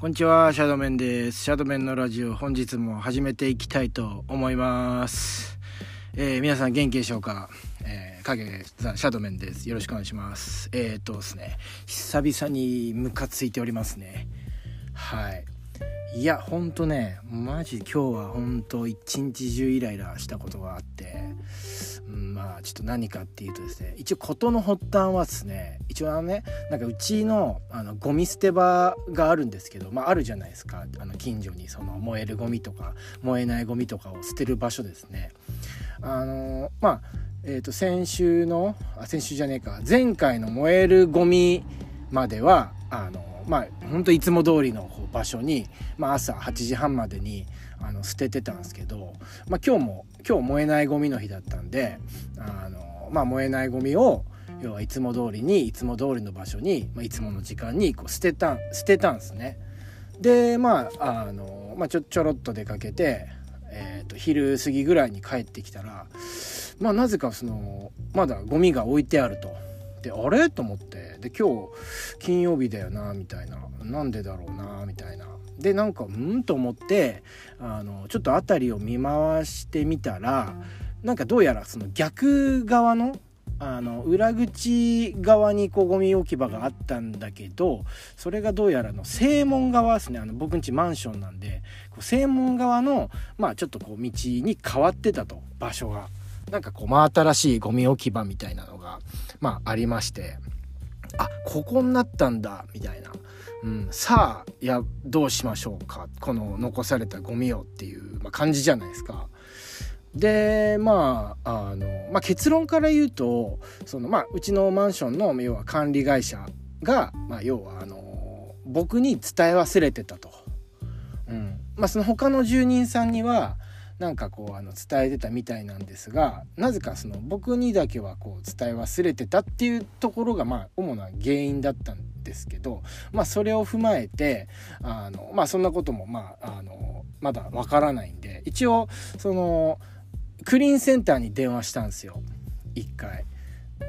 こんにちは、シャドメンです。シャドメンのラジオ、本日も始めていきたいと思います。えー、皆さん元気でしょうか？えー、影さん、シャドメンです。よろしくお願いします。えー、っとですね、久々にムカついておりますね。はい。いや、ほんとね、マジ今日はほんと一日中イライラしたことがあって、うん、まあちょっと何かっていうとですね一応事の発端はですね一応あのねなんかうちのあのゴミ捨て場があるんですけどまああるじゃないですか。あの近所にその燃えるゴミとか燃えないゴミとかを捨てる場所ですね。あのまあえー、と先週のあ先週じゃねえか。前回の燃えるゴミまではあのまあ本当いつも通りの場所に、まあ、朝8時半までにあの捨ててたんですけど、まあ、今日も今日燃えないゴミの日だったんであの、まあ、燃えないゴミを要はいつも通りにいつも通りの場所に、まあ、いつもの時間にこう捨てた捨てたんですね。でまああの、まあ、ちょちょろっと出かけて、えーと、昼過ぎぐらいに帰ってきたら、まあ、なぜかそのまだゴミが置いてあると。であれ？と思ってで今日金曜日だよなみたいななんでだろうなみたいなでなんかうん？と思ってあのちょっと辺りを見回してみたらなんかどうやらその逆側のあの裏口側にこうゴミ置き場があったんだけどそれがどうやらの正門側ですね。あの僕んちマンションなんでこう正門側のまあちょっとこう道に変わってたと場所が。なんかこう真新しいゴミ置き場みたいなのがまあありまして。あここになったんだみたいな。うん、さあいやどうしましょうかこの残されたゴミをっていう、まあ、感じじゃないですか。でまああの、まあ、結論から言うとその、まあ、うちのマンションの要は管理会社が、まあ、要はあの僕に伝え忘れてたと。うんまあ、その他の住人さんにはなんかこうあの伝えてたみたいなんですがなぜかその僕にだけはこう伝え忘れてたっていうところがまあ主な原因だったんですけどまあそれを踏まえてあのまあそんなこともまああのまだわからないんで一応そのクリーンセンターに電話したんですよ一回。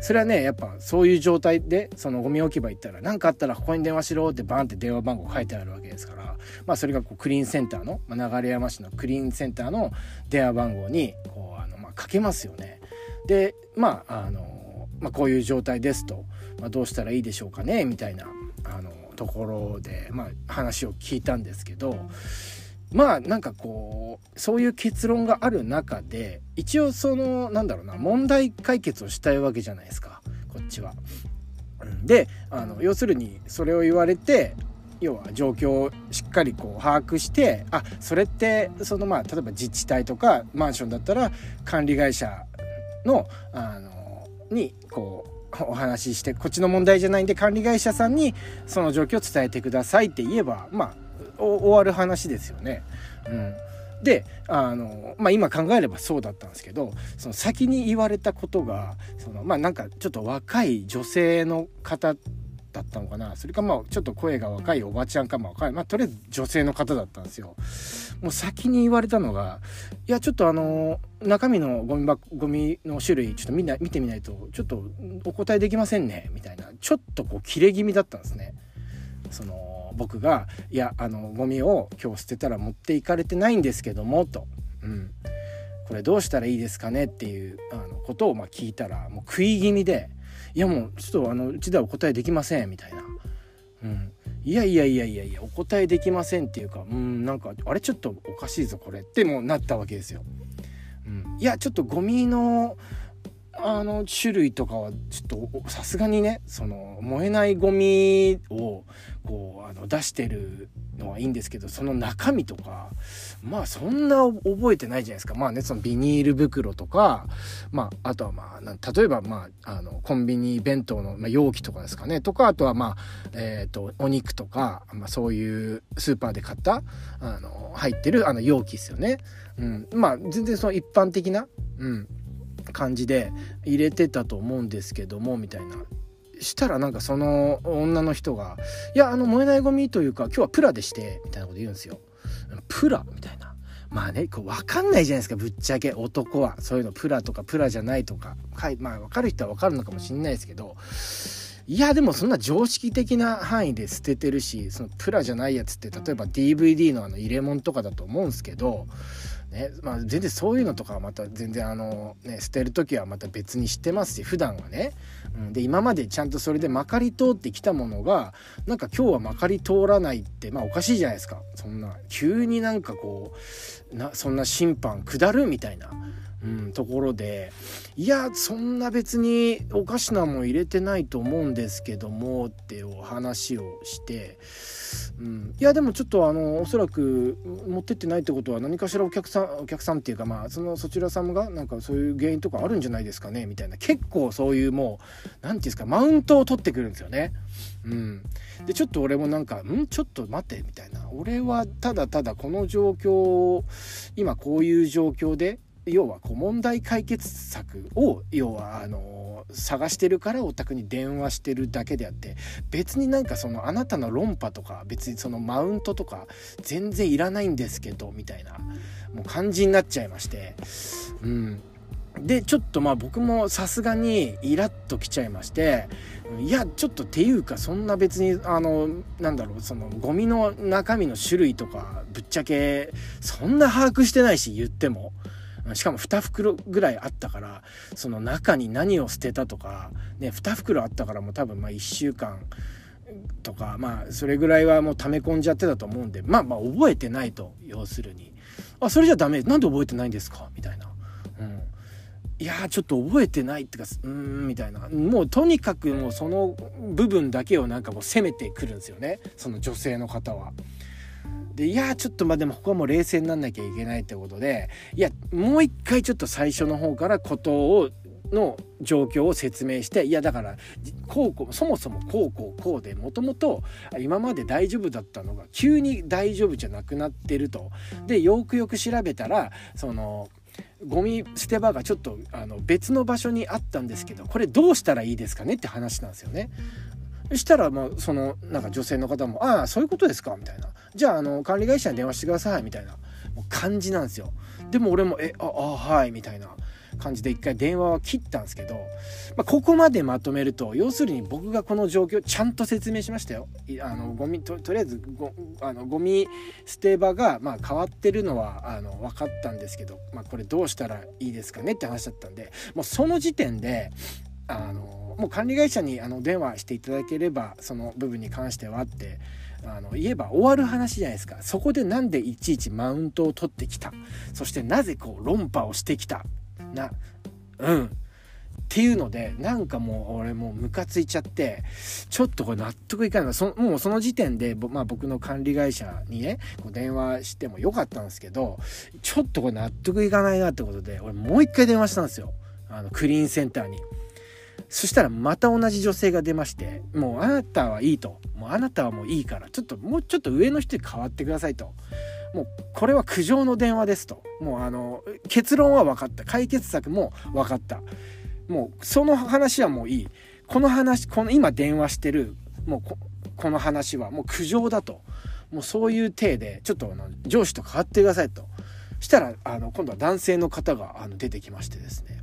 それはねやっぱそういう状態でそのゴミ置き場行ったら何かあったらここに電話しろってバンって電話番号書いてあるわけですからまあそれがこうクリーンセンターの、まあ、流山市のクリーンセンターの電話番号にこうあの、まあ、かけますよね。でまああの、まあ、こういう状態ですと、まあ、どうしたらいいでしょうかねみたいなあのところで、まあ、話を聞いたんですけどまあなんかこうそういう結論がある中で一応そのなんだろうな問題解決をしたいわけじゃないですかこっちは。であの要するにそれを言われて要は状況をしっかりこう把握してあそれってそのまあ例えば自治体とかマンションだったら管理会社のあのにこうお話ししてこっちの問題じゃないんで管理会社さんにその状況を伝えてくださいって言えばまあ終わる話ですよね。うん、であの、まあ、今考えればそうだったんですけどその先に言われたことがそのまあなんかちょっと若い女性の方だったのかな。それかまあちょっと声が若いおばちゃんかも分かんない。まあとりあえず女性の方だったんですよ。もう先に言われたのがいやちょっとあの中身のゴミ箱ゴミの種類ちょっとみんな見てみないとちょっとお答えできませんね。みたいなちょっとこう切れ気味だったんですね。その僕が「いやあのゴミを今日捨てたら持っていかれてないんですけども」と。うんこれどうしたらいいですかねっていうあのことをま聞いたらもう食い気味でいやもうちょっとあのうちではお答えできませんみたいな。うん、いやいやいやいやいやお答えできませんっていうかうんなんかあれちょっとおかしいぞこれってもうなったわけですよ。うん、いやちょっとゴミのあの種類とかはちょっとさすがにねその燃えないゴミをこうあの出してるのはいいんですけどその中身とかまあそんな覚えてないじゃないですか。まあねそのビニール袋とかまああとはまあ例えばまああのコンビニ弁当の、ま、容器とかですかね。とかあとはまあえっ、ー、とお肉とか、まあ、そういうスーパーで買ったあの入ってるあの容器ですよね。うん、まあ全然その一般的な、うん、感じで入れてたと思うんですけどもみたいなしたらなんかその女の人が「いやあの燃えないゴミというか今日はプラでして」みたいなこと言うんですよ。プラみたいな。まあねこう分かんないじゃないですかぶっちゃけ男はそういうのプラとかプラじゃないとかまあ分かる人は分かるのかもしんないですけどいやでもそんな常識的な範囲で捨ててるしそのプラじゃないやつって例えば DVD のあの入れ物とかだと思うんですけどね。まあ、全然そういうのとかはまた全然あの、ね、捨てる時はまた別に知ってますし普段はね、うん、で今までちゃんとそれでまかり通ってきたものがなんか今日はまかり通らないってまあおかしいじゃないですか。そんな急になんかこうなそんな審判下るみたいな。うん、ところで。いやそんな別におかしなもん入れてないと思うんですけどもってお話をして。うん、いやでもちょっとあのおそらく持ってってないってことは何かしらお客さんお客さんっていうかまあそのそちら様がなんかそういう原因とかあるんじゃないですかねみたいな。結構そういうもう何て言うんですかマウントを取ってくるんですよね。うん、でちょっと俺もなんか「ん？ちょっと待って」みたいな。俺はただただこの状況を今こういう状況で要はこう問題解決策を要はあの探してるからお宅に電話してるだけであって別になんかそのあなたの論破とか別にそのマウントとか全然いらないんですけどみたいなもう感じになっちゃいまして。うん。でちょっとまあ僕もさすがにイラッときちゃいましていやちょっとっていうかそんな別にあのなんだろうそのゴミの中身の種類とかぶっちゃけそんな把握してないし言っても。しかも2袋ぐらいあったからその中に何を捨てたとか、ね、2袋あったからもう多分まあ1週間とかまあそれぐらいはもう溜め込んじゃってたと思うんでまあまあ覚えてないと要するに。あそれじゃダメ。なんで覚えてないんですか？みたいな。うん。いやちょっと覚えてないってかうーんみたいな。もうとにかくもうその部分だけをなんかもう責めてくるんですよね。その女性の方は。でいやちょっとまあでもここはもう冷静になんなきゃいけないってことでいやもう一回ちょっと最初の方からことをの状況を説明していやだからこうこうそもそもこうこうこうでもともと今まで大丈夫だったのが急に大丈夫じゃなくなってると。でよくよく調べたらそのゴミ捨て場がちょっとあの別の場所にあったんですけどこれどうしたらいいですかねって話なんですよね。したらまあそのなんか女性の方も「ああそういうことですか」みたいな「じゃああの管理会社に電話してください」みたいな。感じなんですよ。でも俺も「えああはい」みたいな。感じで一回電話は切ったんですけど、まあ、ここまでまとめると要するに僕がこの状況ちゃんと説明しましたよ。あのゴミととりあえずゴあのゴミ捨て場がまあ変わってるのはあの分かったんですけど、まあ、これどうしたらいいですかねって話だったんでもうその時点であのもう管理会社にあの電話していただければその部分に関してはってあの言えば終わる話じゃないですか。そこでなんでいちいちマウントを取ってきた。そしてなぜこう論破をしてきた。なうん。っていうのでなんかもう俺もうムカついちゃってちょっとこれ納得いかない。そもうその時点で、まあ、僕の管理会社にねこう電話してもよかったんですけどちょっとこれ納得いかないなってことで俺もう一回電話したんですよ。あのクリーンセンターに。そしたらまた同じ女性が出ましてもうあなたはいいと。もうあなたはもういいから。ちょっともうちょっと上の人に変わってくださいと。もうこれは苦情の電話ですと。もうあの結論は分かった。解決策も分かった。もうその話はもういい。この話この今電話してる。もうこの話はもう苦情だと。もうそういう体でちょっとあの上司と変わってくださいと。したらあの今度は男性の方があの出てきましてですね。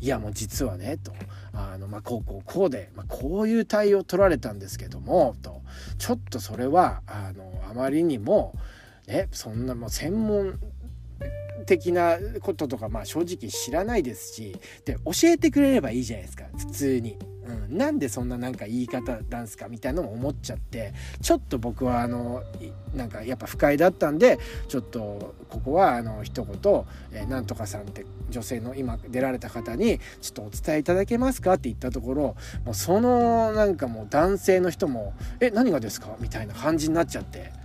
いやもう実はねと。あの、まあ、こうこうこうで、まあ、こういう対応取られたんですけどもと。ちょっとそれはあのあまりにも、ね、そんなもう専門的なこととかまあ正直知らないですしで教えてくれればいいじゃないですか普通に。うん、なんでそんななんか言い方なんすかみたいなのも思っちゃってちょっと僕はあのなんかやっぱ不快だったんでちょっとここはあの一言、えー、なんとかさんって女性の今出られた方にちょっとお伝えいただけますかって言ったところもうそのなんかもう男性の人も「え何がですか?」みたいな感じになっちゃって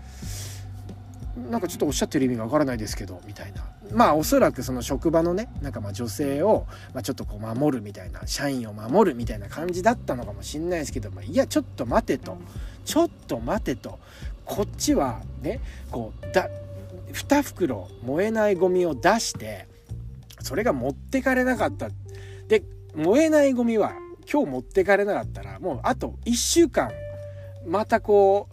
なんかちょっとおっしゃってる意味がわからないですけどみたいな。まあおそらくその職場のねなんかまあ女性を、まあ、ちょっとこう守るみたいな社員を守るみたいな感じだったのかもしんないですけど、まあ、いやちょっと待てと。ちょっと待てと。こっちはねこうだ2袋燃えないゴミを出してそれが持ってかれなかった。で燃えないゴミは今日持ってかれなかったらもうあと1週間またこ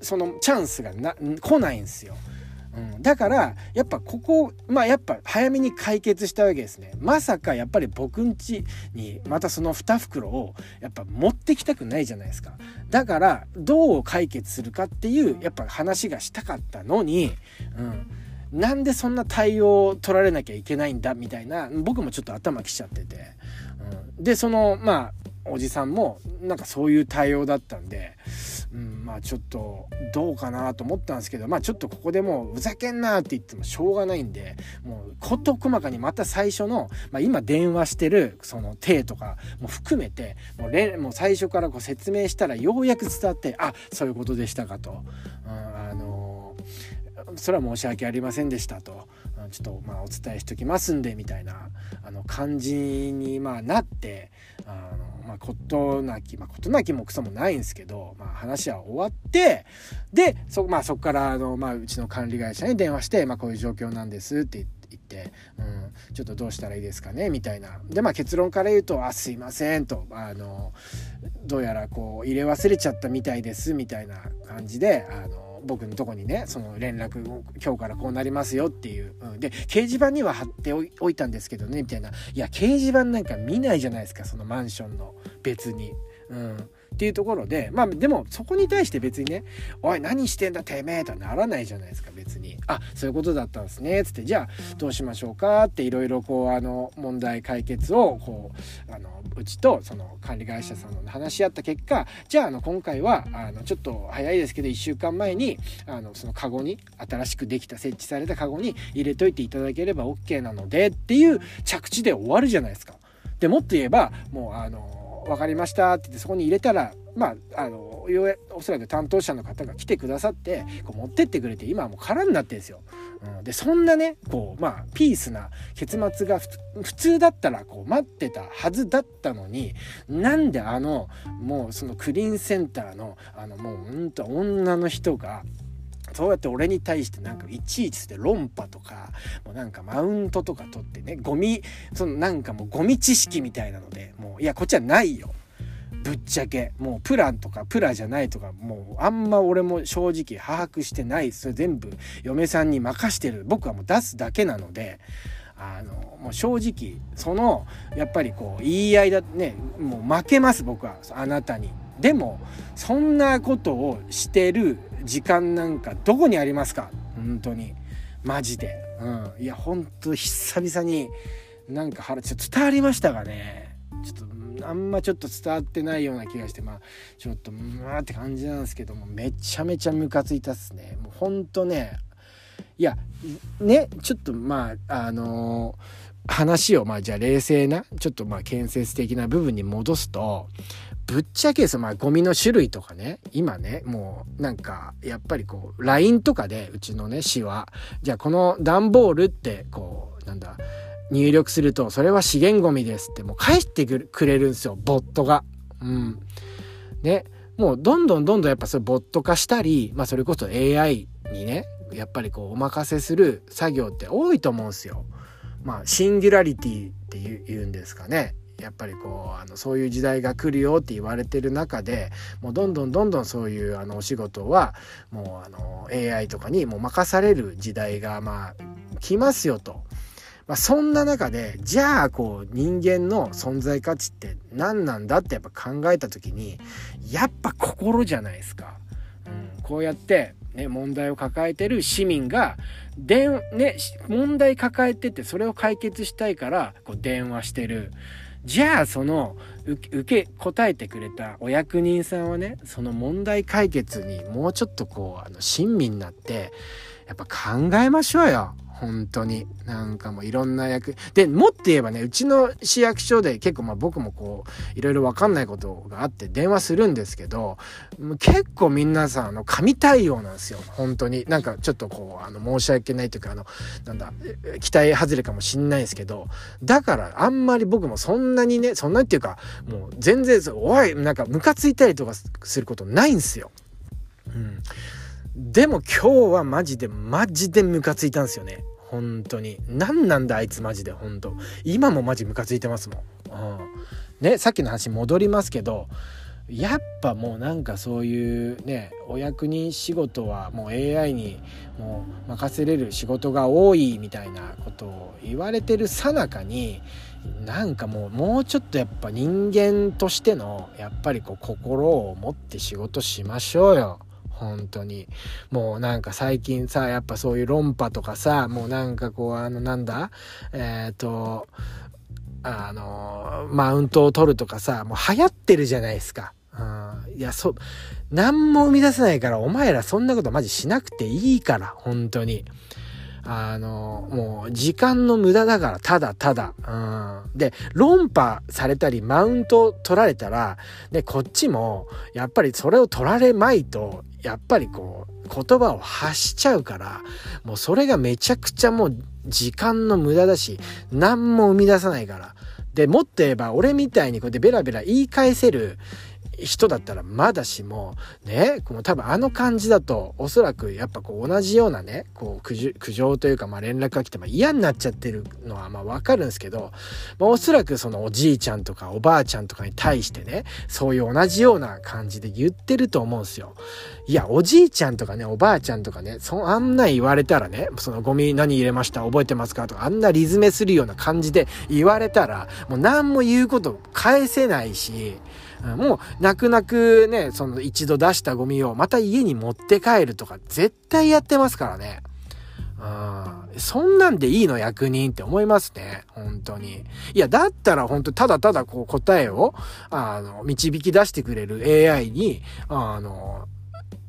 うそのチャンスがな来ないんですよ。うん、だからやっぱここまあやっぱ早めに解決したわけですね。まさかやっぱり僕ん家にまたその2袋をやっぱ持ってきたくないじゃないですか。だからどう解決するかっていうやっぱ話がしたかったのに、うん、なんでそんな対応を取られなきゃいけないんだみたいな僕もちょっと頭きちゃってて、うん、でそのまあおじさんもなんかそういう対応だったんで、うん、まあちょっとどうかなと思ったんですけどまあちょっとここでもうふざけんなって言ってもしょうがないんでもう事細かにまた最初の、まあ、今電話してるその手とかも含めてもうれもう最初からこう説明したらようやく伝わってあそういうことでしたかと。うん、あのそれは申し訳ありませんでしたと。ちょっとまあお伝えしときますんでみたいなあの感じにまあなってあのまあ事なきまあ事なきもクソもないんですけど、まあ、話は終わってでそ,、まあ、そこからあの、まあ、うちの管理会社に電話して、まあ、こういう状況なんですって言って。言って、うん、ちょっとどうしたらいいですかねみたいなでまあ結論から言うと「あすいません」とあのどうやらこう入れ忘れちゃったみたいですみたいな感じであの僕のとこにねその連絡を今日からこうなりますよっていう、うん、で掲示板には貼っておいたんですけどねみたいな。いや掲示板なんか見ないじゃないですかそのマンションの別に。うん。っていうところでまあでもそこに対して別にね「おい何してんだてめえ」とはならないじゃないですか別に「あそういうことだったんですね」つって「じゃあどうしましょうか」っていろいろこうあの問題解決をこうあのうちとその管理会社さんの話し合った結果じゃああの今回はあのちょっと早いですけど1週間前にあのそのカゴに新しくできた設置されたカゴに入れといていただければ OK なのでっていう着地で終わるじゃないですか。でもっと言えばもうあの分かりました」って言ってそこに入れたらまああのおそらく担当者の方が来てくださってこう持ってってくれて今はもう空になってるんですよ。うん、でそんなねこうまあピースな結末が普通だったらこう待ってたはずだったのになんであのもうそのクリーンセンターのあのもうほんと女の人がそうやって俺に対してなんかいちいちして論破とかもうなんかマウントとか取ってねゴミそのなんかもうゴミ知識みたいなのでもういやこっちはないよ。ぶっちゃけ。もうプランとかプラじゃないとかもうあんま俺も正直把握してないそれ全部嫁さんに任してる。僕はもう出すだけなのであのもう正直そのやっぱりこう言い合いだねもう負けます僕はあなたに。でもそんなことをしてる時間なんかどこにありますか？本当に。マジで。うん。いや本当久々になんか腹ちょっと伝わりましたがね。ちょっとあんまちょっと伝わってないような気がしてまあちょっとまあって感じなんですけどもめちゃめちゃムカついたっすね。もうほんとねいやねちょっとまああのー、話をまあじゃあ冷静なちょっとまあ建設的な部分に戻すとぶっちゃけですまあゴミの種類とかね今ねもうなんかやっぱりこう LINE とかでうちのね市はじゃあこの段ボールってこうなんだ入力するとそれは資源ゴミですってもう返してくれるんですよボットが。うん。ねもうどんどんどんどんやっぱそれボット化したりまあそれこそ AI にねやっぱりこうお任せする作業って多いと思うんですよ。まあシンギュラリティっていうんですかね。やっぱりこうあのそういう時代が来るよって言われてる中でもうどんどんどんどんそういうあのお仕事はもうあの AI とかにもう任される時代がまあ来ますよと。まあ、そんな中でじゃあこう人間の存在価値って何なんだってやっぱ考えた時にやっぱ心じゃないですか。うん、こうやってね、問題を抱えてる市民が電、ね、問題抱えててそれを解決したいからこう電話してる。じゃあその受け答えてくれたお役人さんはねその問題解決にもうちょっとこうあの親身になってやっぱ考えましょうよ。本当に。なんかもういろんな役。で、もっと言えばね、うちの市役所で結構まあ僕もこう、いろいろわかんないことがあって電話するんですけど、結構皆さん、あの、神対応なんですよ。本当に。なんかちょっとこう、あの、申し訳ないというか、あの、なんだ、期待外れかもしんないですけど、だからあんまり僕もそんなにね、そんなっていうか、もう全然、おい、なんかムカついたりとかすることないんですよ。うん。でも今日はマジでマジでムカついたんですよね。本当に。何なんだあいつマジで。本当。今もマジムカついてますもん、うん、ねさっきの話戻りますけどやっぱもうなんかそういうねお役人仕事はもう AI にもう任せれる仕事が多いみたいなことを言われてるさなかになんかもうもうちょっとやっぱ人間としてのやっぱりこう心を持って仕事しましょうよ。本当に。もうなんか最近さ、やっぱそういう論破とかさ、もうなんかこうあのなんだえっ、ー、と、あの、マウントを取るとかさ、もう流行ってるじゃないですか。うん、いや、そ、何も生み出せないから、お前らそんなことマジしなくていいから、本当に。あの、もう時間の無駄だから、ただただ。うん。で、論破されたり、マウント取られたら、で、こっちも、やっぱりそれを取られまいと、やっぱりこう、言葉を発しちゃうから、もうそれがめちゃくちゃもう時間の無駄だし、何も生み出さないから。で、もっと言えば、俺みたいにこうやってベラベラ言い返せる、人だったらまだしも、ね、この多分あの感じだと、おそらくやっぱこう同じようなね、こう苦情というかまあ連絡が来て、ま嫌になっちゃってるのはまあわかるんですけど、まあおそらくそのおじいちゃんとかおばあちゃんとかに対してね、そういう同じような感じで言ってると思うんですよ。いや、おじいちゃんとかね、おばあちゃんとかね、そあんな言われたらね、そのゴミ何入れました覚えてますかとか、あんなリズメするような感じで言われたら、もう何も言うこと返せないし、もう泣く泣くね、その一度出したゴミをまた家に持って帰るとか絶対やってますからね。うん、そんなんでいいの役人って思いますね。本当に。いや、だったら本当ただただこう答えを、あの、導き出してくれる AI に、あの、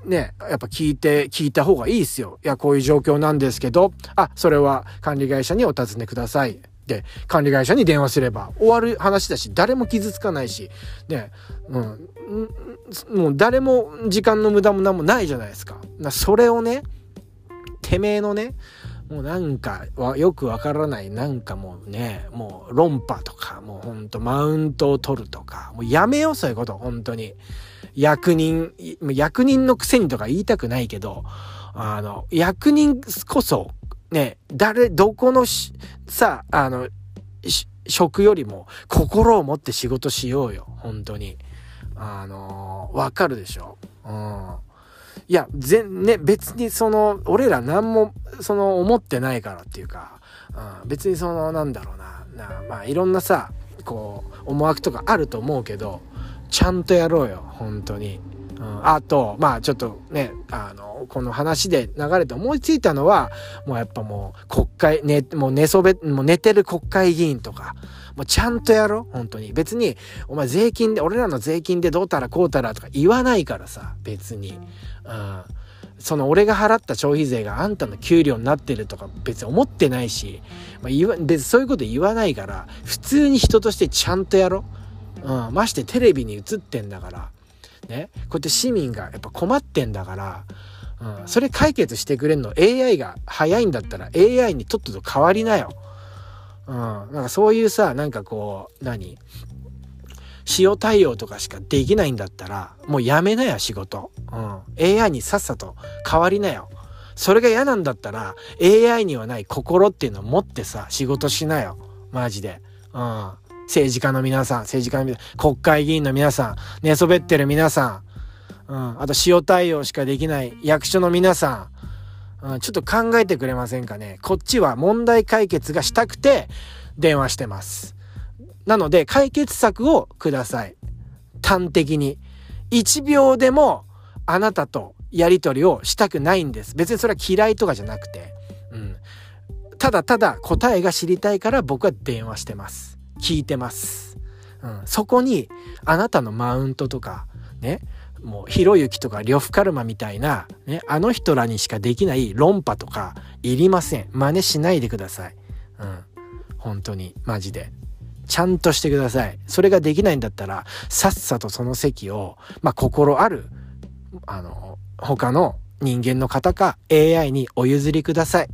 ね、やっぱ聞いて、聞いた方がいいですよ。いや、こういう状況なんですけど、あ、それは管理会社にお尋ねください。で、管理会社に電話すれば終わる話だし、誰も傷つかないし、ね、うん、もう誰も時間の無駄も何もないじゃないですか。それをね、てめえのね、もうなんかはよくわからないなんかもうねもう論破とかもうほんとマウントを取るとかもうやめようそういうこと本当に役人役人のくせにとか言いたくないけどあの役人こそね、誰、どこのさ、あの、職よりも心を持って仕事しようよ。本当に。あのわかるでしょ？うん。いや、全、ね、別にその、俺ら何も、その、思ってないからっていうか、うん、別にその、なんだろうな、なまあ、いろんなさ、こう、思惑とかあると思うけど、ちゃんとやろうよ、本当に。うん、あと、まあちょっとね、あの、この話で流れて思いついたのは、もうやっぱもう国会、ね、もう寝そべ、もう寝てる国会議員とか、もうちゃんとやろ本当に。別に、お前税金で、俺らの税金でどうたらこうたらとか言わないからさ、別に。うん。その俺が払った消費税があんたの給料になってるとか別に思ってないし、まあ、言わ別にそういうこと言わないから普通に人としてちゃんとやろ、うん、ましてテレビに映ってんだからね、こうやって市民がやっぱ困ってんだから、うん、それ解決してくれんの AI が早いんだったら AI にとっとと変わりなよ。うん、なんかそういうさ、なんかこう、何？塩対応とかしかできないんだったら、もうやめなよ、仕事。うん。AI にさっさと変わりなよ。それが嫌なんだったら、AI にはない心っていうのを持ってさ、仕事しなよ。マジで。うん。政治家の皆さん、政治家の皆さん、国会議員の皆さん、寝そべってる皆さん、うん、あと塩対応しかできない役所の皆さん、うん、ちょっと考えてくれませんかね。こっちは問題解決がしたくて電話してます。なので解決策をください。端的に。1秒でもあなたとやり取りをしたくないんです。別にそれは嫌いとかじゃなくて。うん。ただただ答えが知りたいから僕は電話してます。聞いてます。うん、そこにあなたのマウントとかねもうひろゆきとか呂布カルマみたいな、ね、あの人らにしかできない論破とかいりません。真似しないでください。うん。本当に。マジで。ちゃんとしてください。それができないんだったらさっさとその席をまあ心あるあの他の人間の方か AI にお譲りください。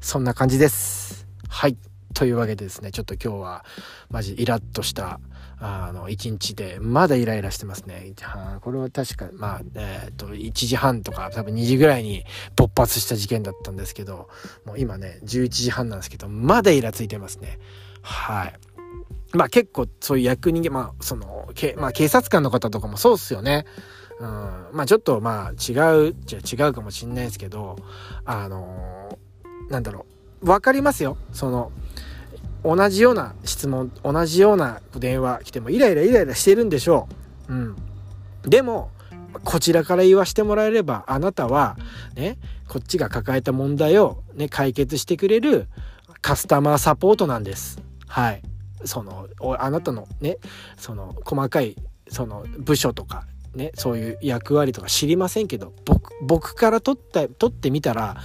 そんな感じです。はい。というわけでですね、ちょっと今日はマジイラッとしたあの、一日で、まだイライラしてますね。これは確か、まあ、えっ、ー、と、1時半とか、多分2時ぐらいに勃発した事件だったんですけど、もう今ね、11時半なんですけど、まだイラついてますね。はい。まあ結構そういう役人まあその、けまあ警察官の方とかもそうっすよね。うん、まあちょっとまあ違うじゃ違うかもしんないですけど、あのー、なんだろう、分かりますよ。その、同じような質問、同じような電話来てもイライライライラしてるんでしょう。うん。でも、こちらから言わしてもらえれば、あなたは、ね、こっちが抱えた問題をね、解決してくれるカスタマーサポートなんです。はい。その、あなたのね、その、細かい、その、部署とか、ね、そういう役割とか知りませんけど、僕、僕から取った、取ってみたら、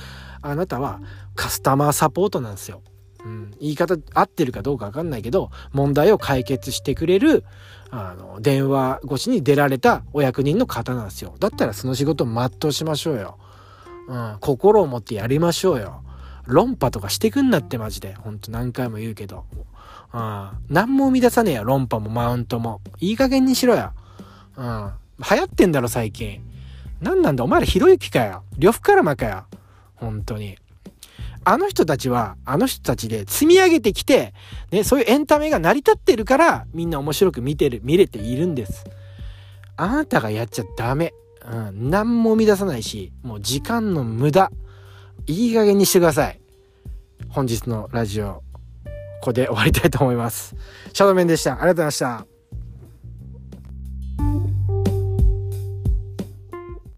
あなたはカスタマーサポートなんですよ。うん、言い方合ってるかどうか分かんないけど問題を解決してくれるあの電話越しに出られたお役人の方なんですよ。だったらその仕事を全うしましょうよ、うん、心を持ってやりましょうよ。論破とかしてくんなってマジで。ほんと何回も言うけど、うん、何も生み出さねえよ論破もマウントも。いい加減にしろよ、うん、流行ってんだろ最近。何なんだお前らひろゆきかよ。呂布カルマかよ。本当に。あの人たちは、あの人たちで積み上げてきて、ね、そういうエンタメが成り立ってるから、みんな面白く見てる、見れているんです。あなたがやっちゃダメ。うん、何も生み出さないし、もう時間の無駄。いい加減にしてください。本日のラジオ、ここで終わりたいと思います。シャドウメンでした。ありがとうございました。